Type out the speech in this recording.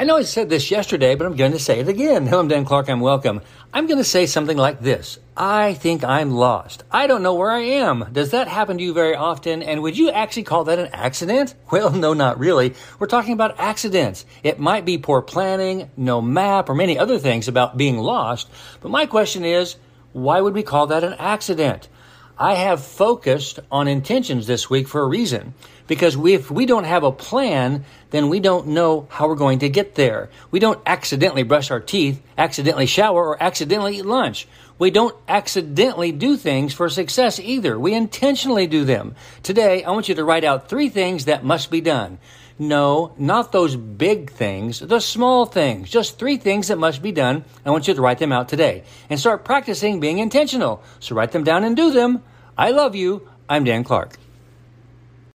I know I said this yesterday, but I'm going to say it again. Hello, I'm Dan Clark. I'm welcome. I'm going to say something like this. I think I'm lost. I don't know where I am. Does that happen to you very often? And would you actually call that an accident? Well, no, not really. We're talking about accidents. It might be poor planning, no map, or many other things about being lost. But my question is, why would we call that an accident? I have focused on intentions this week for a reason. Because we, if we don't have a plan, then we don't know how we're going to get there. We don't accidentally brush our teeth, accidentally shower, or accidentally eat lunch. We don't accidentally do things for success either. We intentionally do them. Today, I want you to write out three things that must be done. No, not those big things, the small things, just three things that must be done. I want you to write them out today and start practicing being intentional. So write them down and do them. I love you. I'm Dan Clark.